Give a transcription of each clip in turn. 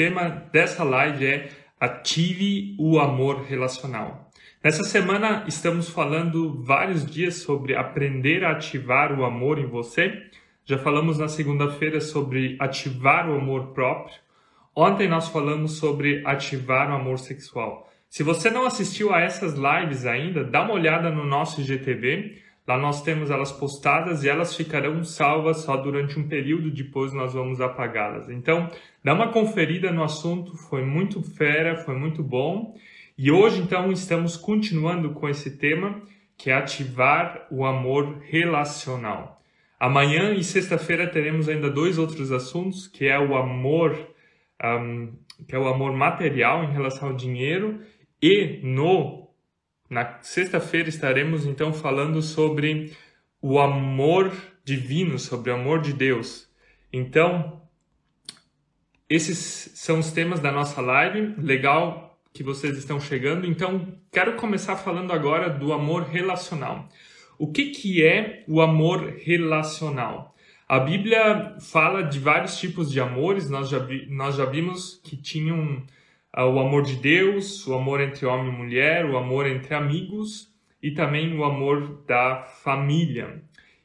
tema dessa live é Ative o amor relacional. Nessa semana estamos falando vários dias sobre aprender a ativar o amor em você. Já falamos na segunda-feira sobre ativar o amor próprio. Ontem nós falamos sobre ativar o amor sexual. Se você não assistiu a essas lives ainda, dá uma olhada no nosso IGTV. Lá nós temos elas postadas e elas ficarão salvas só durante um período, depois nós vamos apagá-las. Então, dá uma conferida no assunto, foi muito fera, foi muito bom. E hoje, então, estamos continuando com esse tema, que é ativar o amor relacional. Amanhã e sexta-feira teremos ainda dois outros assuntos, que é o amor, um, que é o amor material em relação ao dinheiro e no na sexta-feira estaremos então falando sobre o amor divino, sobre o amor de Deus. Então, esses são os temas da nossa live. Legal que vocês estão chegando. Então, quero começar falando agora do amor relacional. O que, que é o amor relacional? A Bíblia fala de vários tipos de amores. Nós já, vi, nós já vimos que tinham o amor de Deus, o amor entre homem e mulher, o amor entre amigos e também o amor da família.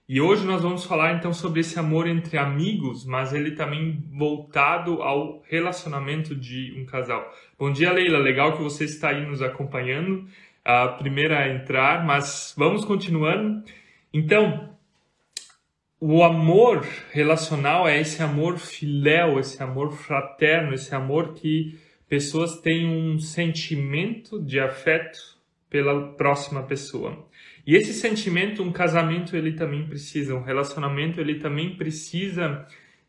E hoje nós vamos falar então sobre esse amor entre amigos, mas ele também voltado ao relacionamento de um casal. Bom dia, Leila. Legal que você está aí nos acompanhando. A primeira a entrar, mas vamos continuando. Então, o amor relacional é esse amor filéu, esse amor fraterno, esse amor que pessoas têm um sentimento de afeto pela próxima pessoa. E esse sentimento, um casamento ele também precisa, um relacionamento ele também precisa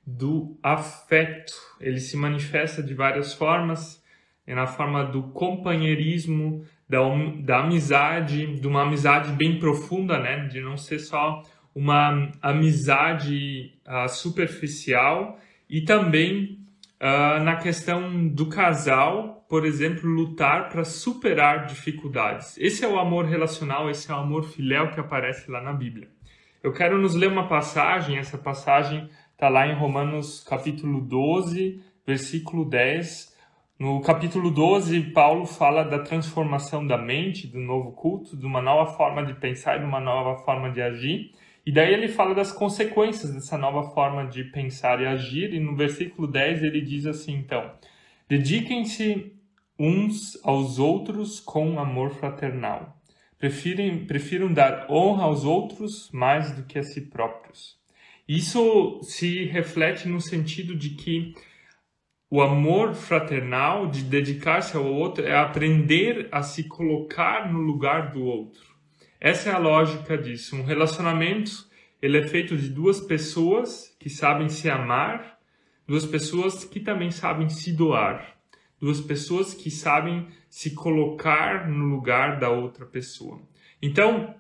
do afeto. Ele se manifesta de várias formas, é na forma do companheirismo, da, da amizade, de uma amizade bem profunda, né? De não ser só uma amizade uh, superficial e também uh, na questão do casal, por exemplo, lutar para superar dificuldades. Esse é o amor relacional, esse é o amor filial que aparece lá na Bíblia. Eu quero nos ler uma passagem, essa passagem está lá em Romanos capítulo 12, versículo 10. No capítulo 12, Paulo fala da transformação da mente, do novo culto, de uma nova forma de pensar e de uma nova forma de agir. E daí ele fala das consequências dessa nova forma de pensar e agir, e no versículo 10 ele diz assim: então, dediquem-se uns aos outros com amor fraternal. Prefirem, prefiram dar honra aos outros mais do que a si próprios. Isso se reflete no sentido de que o amor fraternal, de dedicar-se ao outro, é aprender a se colocar no lugar do outro. Essa é a lógica disso. Um relacionamento ele é feito de duas pessoas que sabem se amar, duas pessoas que também sabem se doar, duas pessoas que sabem se colocar no lugar da outra pessoa. Então,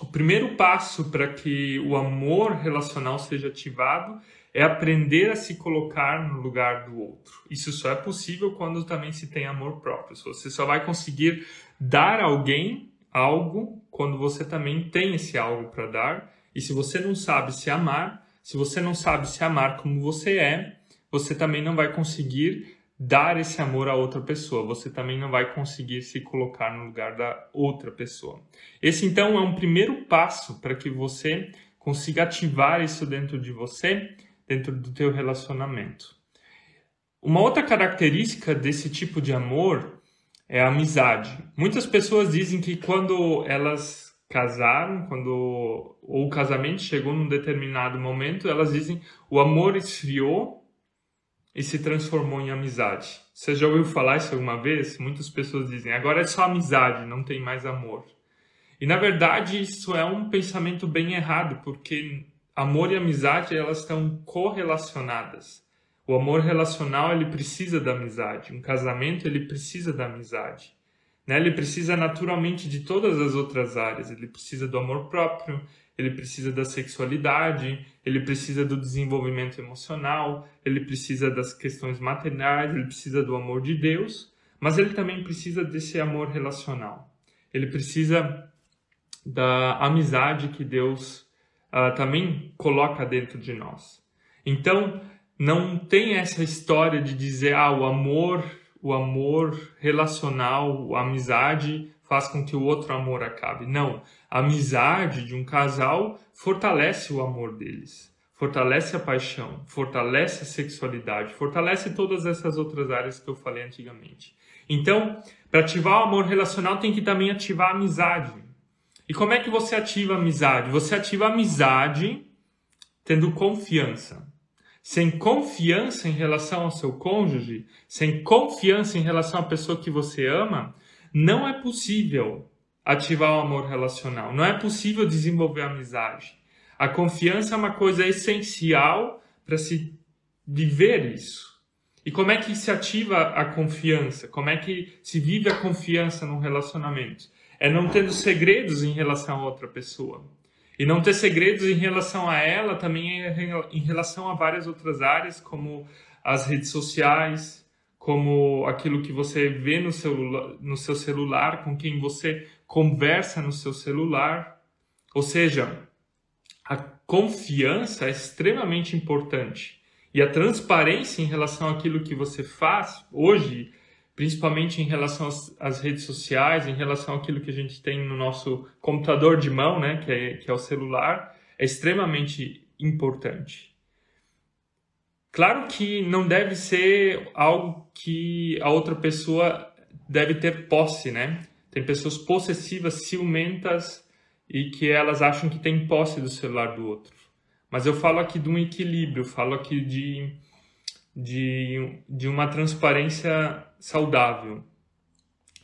o primeiro passo para que o amor relacional seja ativado é aprender a se colocar no lugar do outro. Isso só é possível quando também se tem amor próprio. Você só vai conseguir dar a alguém algo quando você também tem esse algo para dar. E se você não sabe se amar, se você não sabe se amar como você é, você também não vai conseguir dar esse amor a outra pessoa. Você também não vai conseguir se colocar no lugar da outra pessoa. Esse então é um primeiro passo para que você consiga ativar isso dentro de você, dentro do teu relacionamento. Uma outra característica desse tipo de amor é a amizade. Muitas pessoas dizem que quando elas casaram, quando ou o casamento chegou num determinado momento, elas dizem o amor esfriou e se transformou em amizade. Você já ouviu falar isso alguma vez? Muitas pessoas dizem agora é só amizade, não tem mais amor. E na verdade isso é um pensamento bem errado, porque amor e amizade elas estão correlacionadas. O amor relacional ele precisa da amizade. Um casamento ele precisa da amizade. Né? Ele precisa naturalmente de todas as outras áreas. Ele precisa do amor próprio, ele precisa da sexualidade, ele precisa do desenvolvimento emocional, ele precisa das questões materiais, ele precisa do amor de Deus, mas ele também precisa desse amor relacional. Ele precisa da amizade que Deus uh, também coloca dentro de nós. Então, não tem essa história de dizer ah, o amor, o amor relacional, a amizade faz com que o outro amor acabe. Não, a amizade de um casal fortalece o amor deles, fortalece a paixão, fortalece a sexualidade, fortalece todas essas outras áreas que eu falei antigamente. Então, para ativar o amor relacional tem que também ativar a amizade. E como é que você ativa a amizade? Você ativa a amizade tendo confiança. Sem confiança em relação ao seu cônjuge, sem confiança em relação à pessoa que você ama, não é possível ativar o amor relacional. Não é possível desenvolver amizade. A confiança é uma coisa essencial para se viver isso. E como é que se ativa a confiança? Como é que se vive a confiança num relacionamento? É não tendo segredos em relação a outra pessoa. E não ter segredos em relação a ela também em relação a várias outras áreas, como as redes sociais, como aquilo que você vê no seu, no seu celular, com quem você conversa no seu celular. Ou seja, a confiança é extremamente importante. E a transparência em relação àquilo que você faz hoje principalmente em relação às, redes sociais, em relação àquilo que a gente tem no nosso computador de mão, né, que é, que é o celular, é extremamente importante. Claro que não deve ser algo que a outra pessoa deve ter posse, né? Tem pessoas possessivas, ciumentas e que elas acham que tem posse do celular do outro. Mas eu falo aqui de um equilíbrio, falo aqui de, de, de uma transparência saudável.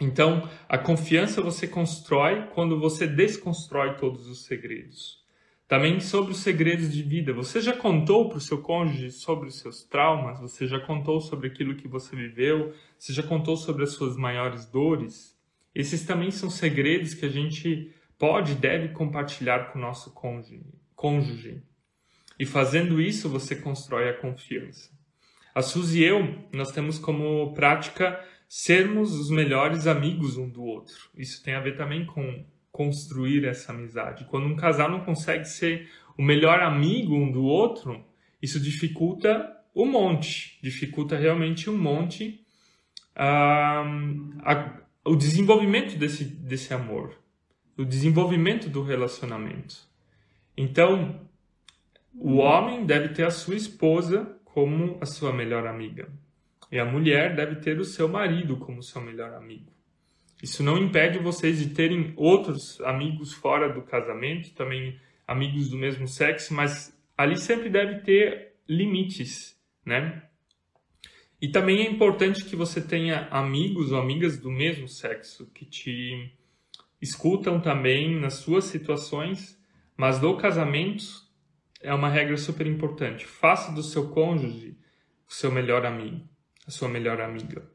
Então, a confiança você constrói quando você desconstrói todos os segredos. Também sobre os segredos de vida. Você já contou para o seu cônjuge sobre os seus traumas? Você já contou sobre aquilo que você viveu? Você já contou sobre as suas maiores dores? Esses também são segredos que a gente pode e deve compartilhar com o nosso cônjuge. E fazendo isso, você constrói a confiança. A Suzy e eu, nós temos como prática sermos os melhores amigos um do outro. Isso tem a ver também com construir essa amizade. Quando um casal não consegue ser o melhor amigo um do outro, isso dificulta um monte, dificulta realmente um monte uh, a, o desenvolvimento desse, desse amor, o desenvolvimento do relacionamento. Então, o homem deve ter a sua esposa como a sua melhor amiga. E a mulher deve ter o seu marido como seu melhor amigo. Isso não impede vocês de terem outros amigos fora do casamento, também amigos do mesmo sexo, mas ali sempre deve ter limites, né? E também é importante que você tenha amigos ou amigas do mesmo sexo que te escutam também nas suas situações, mas do casamento é uma regra super importante. Faça do seu cônjuge o seu melhor amigo, a sua melhor amiga.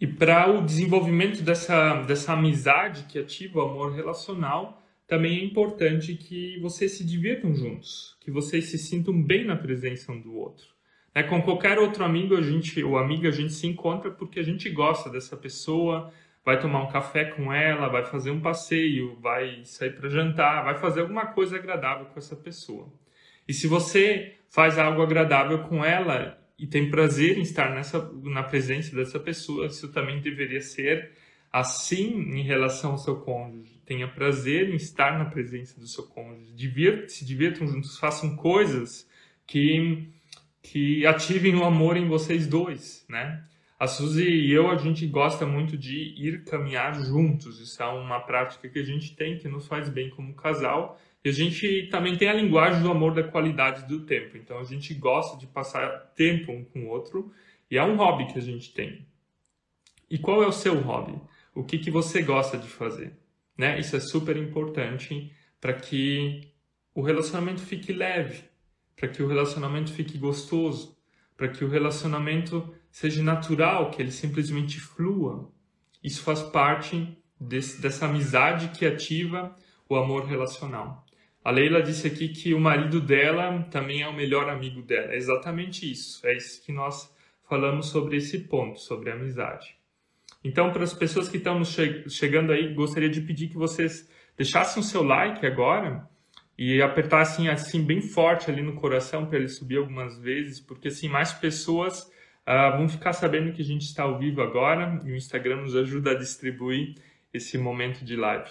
E para o desenvolvimento dessa, dessa amizade que ativa o amor relacional, também é importante que vocês se divirtam juntos, que vocês se sintam bem na presença um do outro. Né? Com qualquer outro amigo a gente, ou amiga a gente se encontra porque a gente gosta dessa pessoa, vai tomar um café com ela, vai fazer um passeio, vai sair para jantar, vai fazer alguma coisa agradável com essa pessoa. E se você faz algo agradável com ela e tem prazer em estar nessa, na presença dessa pessoa, isso também deveria ser assim em relação ao seu cônjuge. Tenha prazer em estar na presença do seu cônjuge. Divir, se divirtam juntos, façam coisas que, que ativem o amor em vocês dois, né? A Suzy e eu, a gente gosta muito de ir caminhar juntos. Isso é uma prática que a gente tem, que nos faz bem como casal. E a gente também tem a linguagem do amor da qualidade do tempo. Então a gente gosta de passar tempo um com o outro. E é um hobby que a gente tem. E qual é o seu hobby? O que, que você gosta de fazer? Né? Isso é super importante para que o relacionamento fique leve, para que o relacionamento fique gostoso, para que o relacionamento seja natural, que ele simplesmente flua. Isso faz parte desse, dessa amizade que ativa o amor relacional. A Leila disse aqui que o marido dela também é o melhor amigo dela. É exatamente isso. É isso que nós falamos sobre esse ponto, sobre a amizade. Então, para as pessoas que estão che chegando aí, gostaria de pedir que vocês deixassem o seu like agora e apertar assim, assim bem forte ali no coração para ele subir algumas vezes, porque assim mais pessoas vão ficar sabendo que a gente está ao vivo agora e o Instagram nos ajuda a distribuir esse momento de live.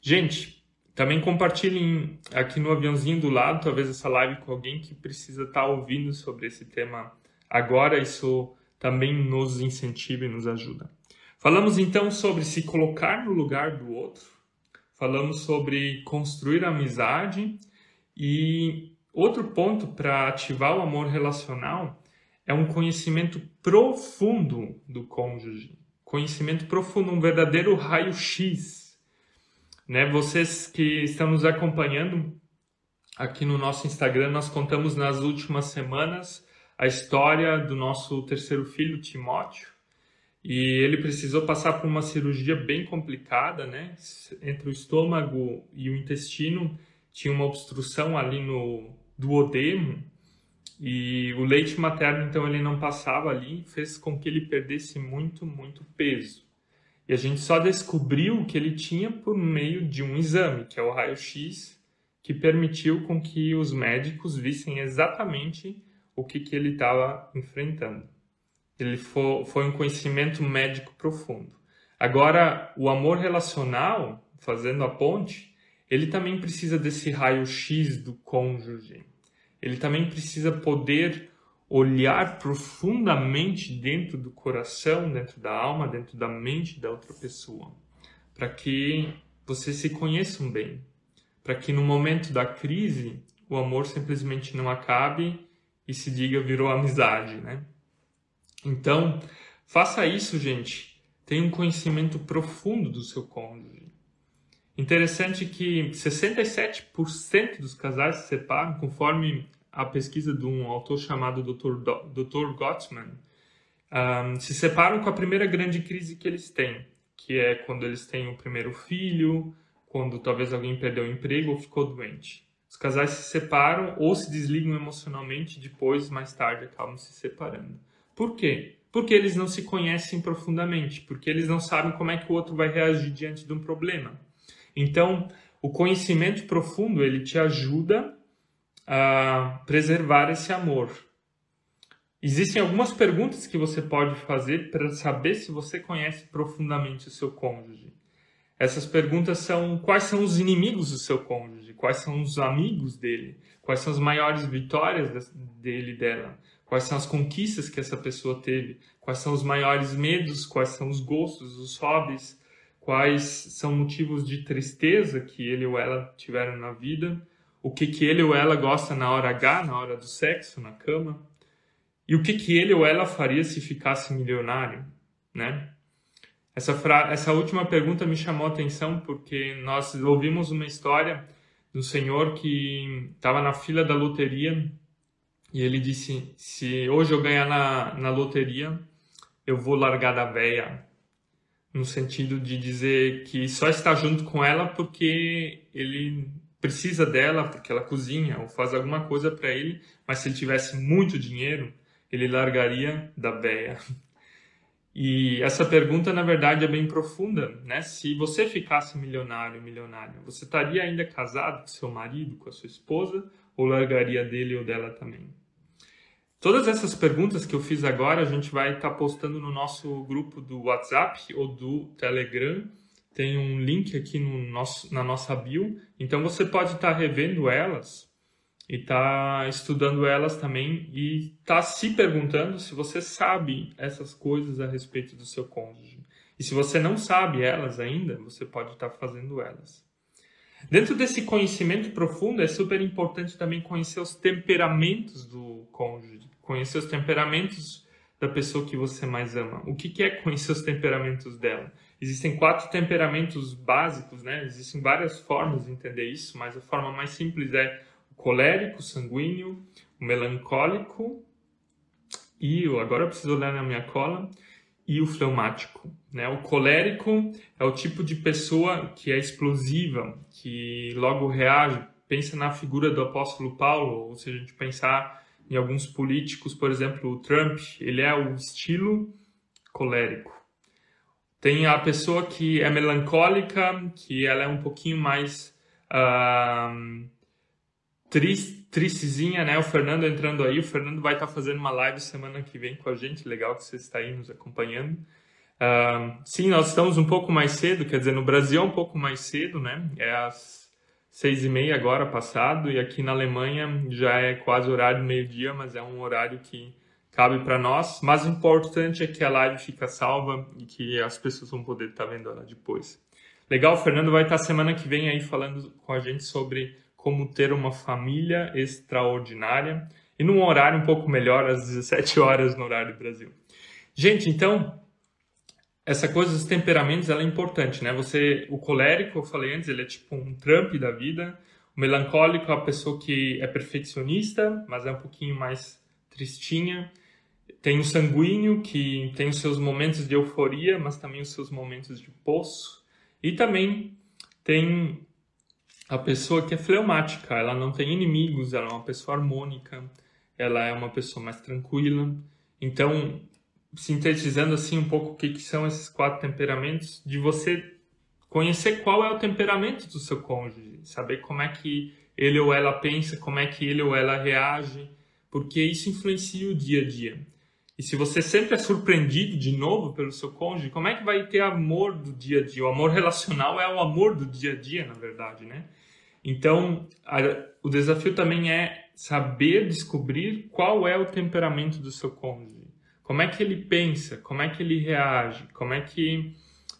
Gente, também compartilhem aqui no aviãozinho do lado, talvez essa live com alguém que precisa estar tá ouvindo sobre esse tema agora. Isso também nos incentiva e nos ajuda. Falamos então sobre se colocar no lugar do outro, falamos sobre construir amizade e outro ponto para ativar o amor relacional é um conhecimento profundo do cônjuge. Conhecimento profundo, um verdadeiro raio-x. Né? Vocês que estão nos acompanhando aqui no nosso Instagram, nós contamos nas últimas semanas a história do nosso terceiro filho, Timóteo. E ele precisou passar por uma cirurgia bem complicada, né? Entre o estômago e o intestino tinha uma obstrução ali no duodeno e o leite materno então ele não passava ali, fez com que ele perdesse muito, muito peso. E a gente só descobriu que ele tinha por meio de um exame, que é o raio-x, que permitiu com que os médicos vissem exatamente o que, que ele estava enfrentando. Ele foi, foi um conhecimento médico profundo. Agora, o amor relacional, fazendo a ponte, ele também precisa desse raio-x do cônjuge. Ele também precisa poder olhar profundamente dentro do coração, dentro da alma, dentro da mente da outra pessoa, para que vocês se conheçam bem, para que no momento da crise o amor simplesmente não acabe e se diga virou amizade, né? Então, faça isso, gente. Tenha um conhecimento profundo do seu cônjuge. Interessante que 67% dos casais se separam, conforme a pesquisa de um autor chamado Dr. Dr. Gottman, um, se separam com a primeira grande crise que eles têm, que é quando eles têm o primeiro filho, quando talvez alguém perdeu o emprego ou ficou doente. Os casais se separam ou se desligam emocionalmente, depois, mais tarde, acabam se separando. Por quê? Porque eles não se conhecem profundamente, porque eles não sabem como é que o outro vai reagir diante de um problema. Então, o conhecimento profundo ele te ajuda a preservar esse amor. Existem algumas perguntas que você pode fazer para saber se você conhece profundamente o seu cônjuge. Essas perguntas são: quais são os inimigos do seu cônjuge? Quais são os amigos dele? Quais são as maiores vitórias dele dela? Quais são as conquistas que essa pessoa teve? Quais são os maiores medos? Quais são os gostos, os hobbies? Quais são motivos de tristeza que ele ou ela tiveram na vida? O que, que ele ou ela gosta na hora H, na hora do sexo, na cama? E o que, que ele ou ela faria se ficasse milionário, né? Essa, fra... Essa última pergunta me chamou a atenção porque nós ouvimos uma história um senhor que estava na fila da loteria e ele disse: se hoje eu ganhar na, na loteria, eu vou largar da véia. No sentido de dizer que só está junto com ela porque ele precisa dela, porque ela cozinha ou faz alguma coisa para ele, mas se ele tivesse muito dinheiro, ele largaria da véia. E essa pergunta, na verdade, é bem profunda, né? Se você ficasse milionário, milionária, você estaria ainda casado com seu marido, com a sua esposa, ou largaria dele ou dela também? Todas essas perguntas que eu fiz agora, a gente vai estar tá postando no nosso grupo do WhatsApp ou do Telegram. Tem um link aqui no nosso, na nossa bio. Então você pode estar tá revendo elas e estar tá estudando elas também e estar tá se perguntando se você sabe essas coisas a respeito do seu cônjuge. E se você não sabe elas ainda, você pode estar tá fazendo elas. Dentro desse conhecimento profundo, é super importante também conhecer os temperamentos do cônjuge conhecer os temperamentos da pessoa que você mais ama. O que, é conhecer os temperamentos dela? Existem quatro temperamentos básicos, né? Existem várias formas de entender isso, mas a forma mais simples é o colérico, o sanguíneo, o melancólico e agora eu preciso olhar na minha cola e o fleumático. Né? O colérico é o tipo de pessoa que é explosiva, que logo reage. Pensa na figura do apóstolo Paulo, ou se a gente pensar em alguns políticos, por exemplo, o Trump, ele é o estilo colérico. Tem a pessoa que é melancólica, que ela é um pouquinho mais uh, tristezinha, né? O Fernando entrando aí. O Fernando vai estar tá fazendo uma live semana que vem com a gente. Legal que você está aí nos acompanhando. Uh, sim, nós estamos um pouco mais cedo, quer dizer, no Brasil é um pouco mais cedo, né? É às seis e meia agora passado e aqui na Alemanha já é quase horário meio-dia, mas é um horário que cabe para nós. Mas o importante é que a live fica salva e que as pessoas vão poder estar tá vendo ela depois. Legal, o Fernando vai estar tá semana que vem aí falando com a gente sobre como ter uma família extraordinária e num horário um pouco melhor, às 17 horas no horário do Brasil. Gente, então, essa coisa dos temperamentos ela é importante, né? Você, o colérico, eu falei antes, ele é tipo um Trump da vida. O melancólico é a pessoa que é perfeccionista, mas é um pouquinho mais tristinha. Tem o sanguíneo, que tem os seus momentos de euforia, mas também os seus momentos de poço. E também tem a pessoa que é fleumática, ela não tem inimigos, ela é uma pessoa harmônica, ela é uma pessoa mais tranquila. Então, sintetizando assim um pouco o que, que são esses quatro temperamentos, de você conhecer qual é o temperamento do seu cônjuge, saber como é que ele ou ela pensa, como é que ele ou ela reage, porque isso influencia o dia a dia. E se você sempre é surpreendido de novo pelo seu cônjuge, como é que vai ter amor do dia a dia? O amor relacional é o amor do dia a dia, na verdade, né? Então, a, o desafio também é saber descobrir qual é o temperamento do seu cônjuge. Como é que ele pensa? Como é que ele reage? Como é que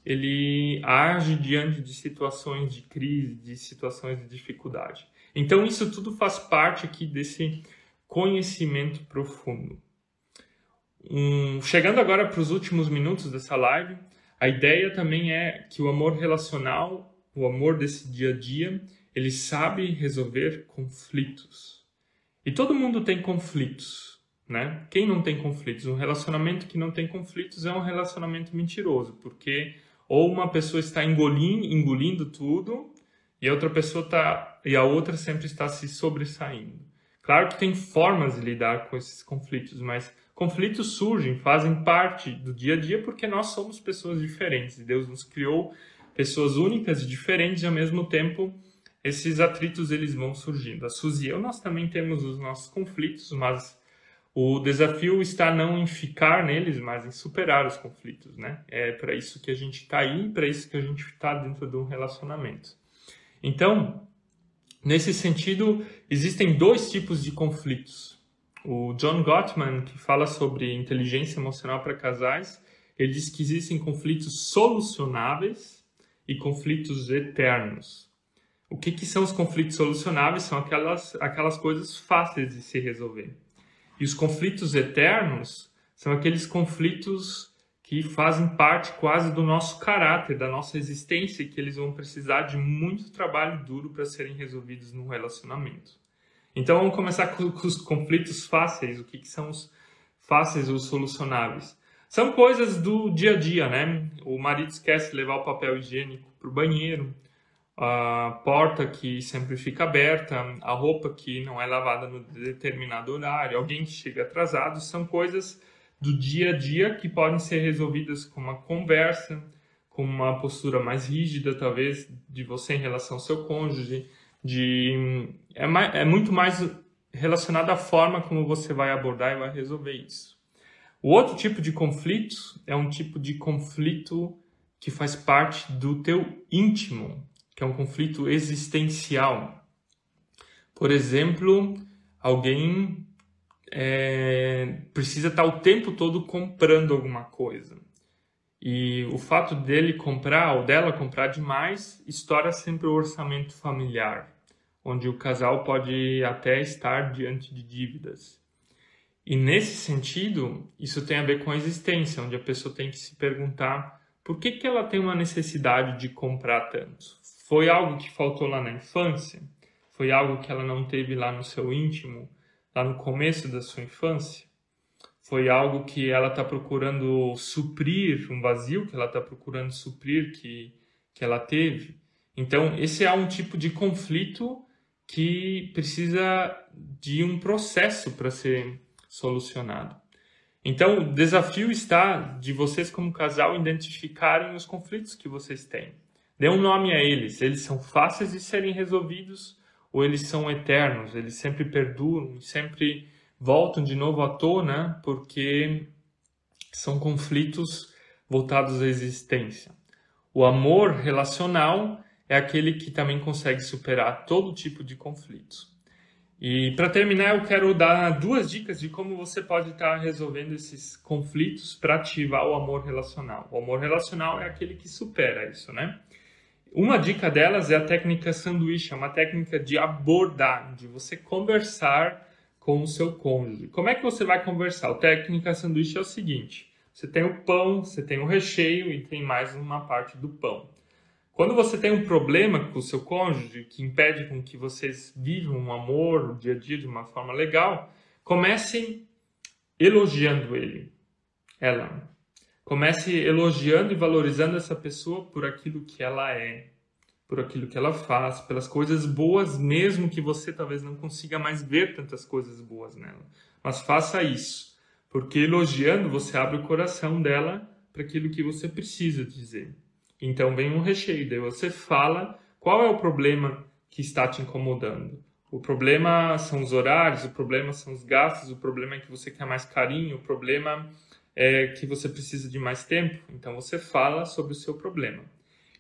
ele age diante de situações de crise, de situações de dificuldade? Então, isso tudo faz parte aqui desse conhecimento profundo. Um, chegando agora para os últimos minutos dessa live, a ideia também é que o amor relacional, o amor desse dia a dia, ele sabe resolver conflitos. E todo mundo tem conflitos né? Quem não tem conflitos? Um relacionamento que não tem conflitos é um relacionamento mentiroso, porque ou uma pessoa está engolindo, engolindo tudo e a outra pessoa está e a outra sempre está se sobressaindo. Claro que tem formas de lidar com esses conflitos, mas conflitos surgem, fazem parte do dia a dia porque nós somos pessoas diferentes. Deus nos criou pessoas únicas e diferentes e ao mesmo tempo esses atritos eles vão surgindo. A Suzy e eu nós também temos os nossos conflitos, mas o desafio está não em ficar neles, mas em superar os conflitos, né? É para isso que a gente está aí, para isso que a gente está dentro de um relacionamento. Então, nesse sentido, existem dois tipos de conflitos. O John Gottman, que fala sobre inteligência emocional para casais, ele diz que existem conflitos solucionáveis e conflitos eternos. O que, que são os conflitos solucionáveis? São aquelas, aquelas coisas fáceis de se resolver. E os conflitos eternos são aqueles conflitos que fazem parte quase do nosso caráter, da nossa existência, e que eles vão precisar de muito trabalho duro para serem resolvidos num relacionamento. Então vamos começar com, os conflitos fáceis. O que, que são os fáceis ou solucionáveis? São coisas do dia a dia, né? O marido esquece de levar o papel higiênico para o banheiro, a porta que sempre fica aberta, a roupa que não é lavada no determinado horário, alguém que chega atrasado, são coisas do dia a dia que podem ser resolvidas com uma conversa, com uma postura mais rígida, talvez, de você em relação ao seu cônjuge, de é, mais, é muito mais relacionado à forma como você vai abordar e vai resolver isso. O outro tipo de conflito é um tipo de conflito que faz parte do teu íntimo, que é um conflito existencial. Por exemplo, alguém é, precisa estar o tempo todo comprando alguma coisa. E o fato dele comprar ou dela comprar demais estoura sempre o orçamento familiar, onde o casal pode até estar diante de dívidas. E nesse sentido, isso tem a ver com a existência, onde a pessoa tem que se perguntar por que, que ela tem uma necessidade de comprar tanto. Foi algo que faltou lá na infância? Foi algo que ela não teve lá no seu íntimo, lá no começo da sua infância? Foi algo que ela está procurando suprir, um vazio que ela está procurando suprir que, que ela teve? Então, esse é um tipo de conflito que precisa de um processo para ser solucionado. Então, o desafio está de vocês, como casal, identificarem os conflitos que vocês têm. Dê um nome a eles. Eles são fáceis de serem resolvidos ou eles são eternos, eles sempre perduram, sempre voltam de novo à tona, porque são conflitos voltados à existência. O amor relacional é aquele que também consegue superar todo tipo de conflitos. E para terminar, eu quero dar duas dicas de como você pode estar tá resolvendo esses conflitos para ativar o amor relacional. O amor relacional é aquele que supera isso, né? Uma dica delas é a técnica sanduíche, é uma técnica de abordar, de você conversar com o seu cônjuge. Como é que você vai conversar? A técnica sanduíche é o seguinte: você tem o pão, você tem o recheio e tem mais uma parte do pão. Quando você tem um problema com o seu cônjuge que impede com que vocês vivam um amor, o dia a dia de uma forma legal, comecem elogiando ele, ela. Comece elogiando e valorizando essa pessoa por aquilo que ela é, por aquilo que ela faz, pelas coisas boas, mesmo que você talvez não consiga mais ver tantas coisas boas nela. Mas faça isso, porque elogiando você abre o coração dela para aquilo que você precisa dizer. Então vem um recheio, daí você fala qual é o problema que está te incomodando. O problema são os horários, o problema são os gastos, o problema é que você quer mais carinho, o problema é que você precisa de mais tempo. Então você fala sobre o seu problema.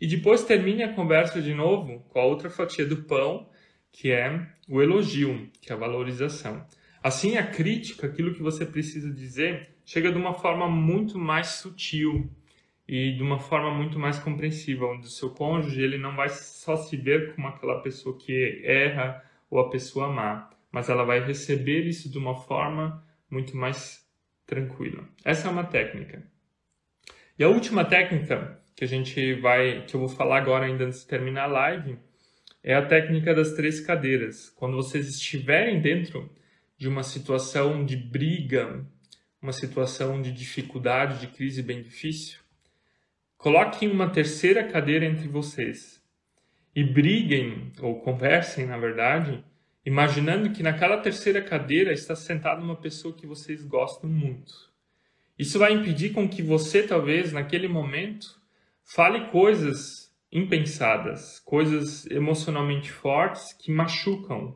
E depois termine a conversa de novo com a outra fatia do pão, que é o elogio, que é a valorização. Assim, a crítica, aquilo que você precisa dizer, chega de uma forma muito mais sutil, e de uma forma muito mais compreensiva, onde o seu cônjuge ele não vai só se ver como aquela pessoa que erra ou a pessoa má, mas ela vai receber isso de uma forma muito mais tranquila. Essa é uma técnica. E a última técnica que a gente vai, que eu vou falar agora ainda antes de terminar a live, é a técnica das três cadeiras. Quando vocês estiverem dentro de uma situação de briga, uma situação de dificuldade, de crise bem difícil, Coloquem uma terceira cadeira entre vocês e briguem, ou conversem, na verdade, imaginando que naquela terceira cadeira está sentada uma pessoa que vocês gostam muito. Isso vai impedir com que você, talvez, naquele momento, fale coisas impensadas, coisas emocionalmente fortes que machucam,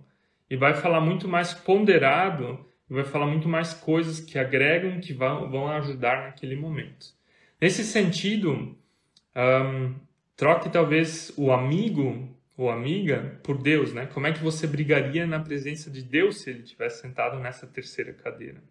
e vai falar muito mais ponderado, vai falar muito mais coisas que agregam, que vão ajudar naquele momento. Nesse sentido, um, troque talvez o amigo ou amiga por Deus, né? Como é que você brigaria na presença de Deus se ele tivesse sentado nessa terceira cadeira?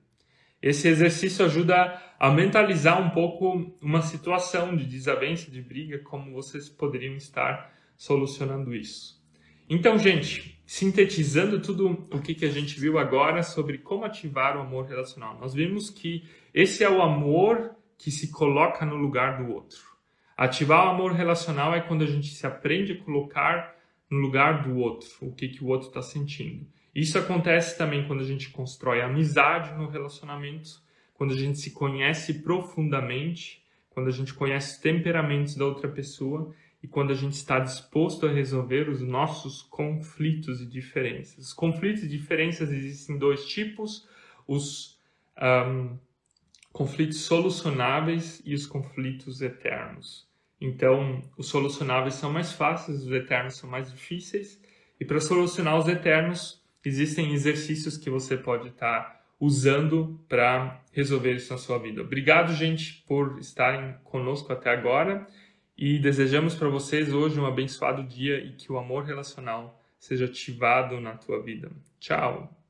Esse exercício ajuda a mentalizar um pouco uma situação de desavença, de briga, como vocês poderiam estar solucionando isso. Então, gente, sintetizando tudo o que, que a gente viu agora sobre como ativar o amor relacional, nós vimos que esse é o amor que se coloca no lugar do outro. Ativar o amor relacional é quando a gente se aprende a colocar no lugar do outro, o que, que o outro está sentindo. Isso acontece também quando a gente constrói amizade no relacionamento, quando a gente se conhece profundamente, quando a gente conhece os temperamentos da outra pessoa e quando a gente está disposto a resolver os nossos conflitos e diferenças. Os conflitos e diferenças existem dois tipos: os um, conflitos solucionáveis e os conflitos eternos. Então, os solucionáveis são mais fáceis, os eternos são mais difíceis. E para solucionar os eternos, existem exercícios que você pode estar tá usando para resolver isso na sua vida. Obrigado, gente, por estarem conosco até agora e desejamos para vocês hoje um abençoado dia e que o amor relacional seja ativado na tua vida. Tchau!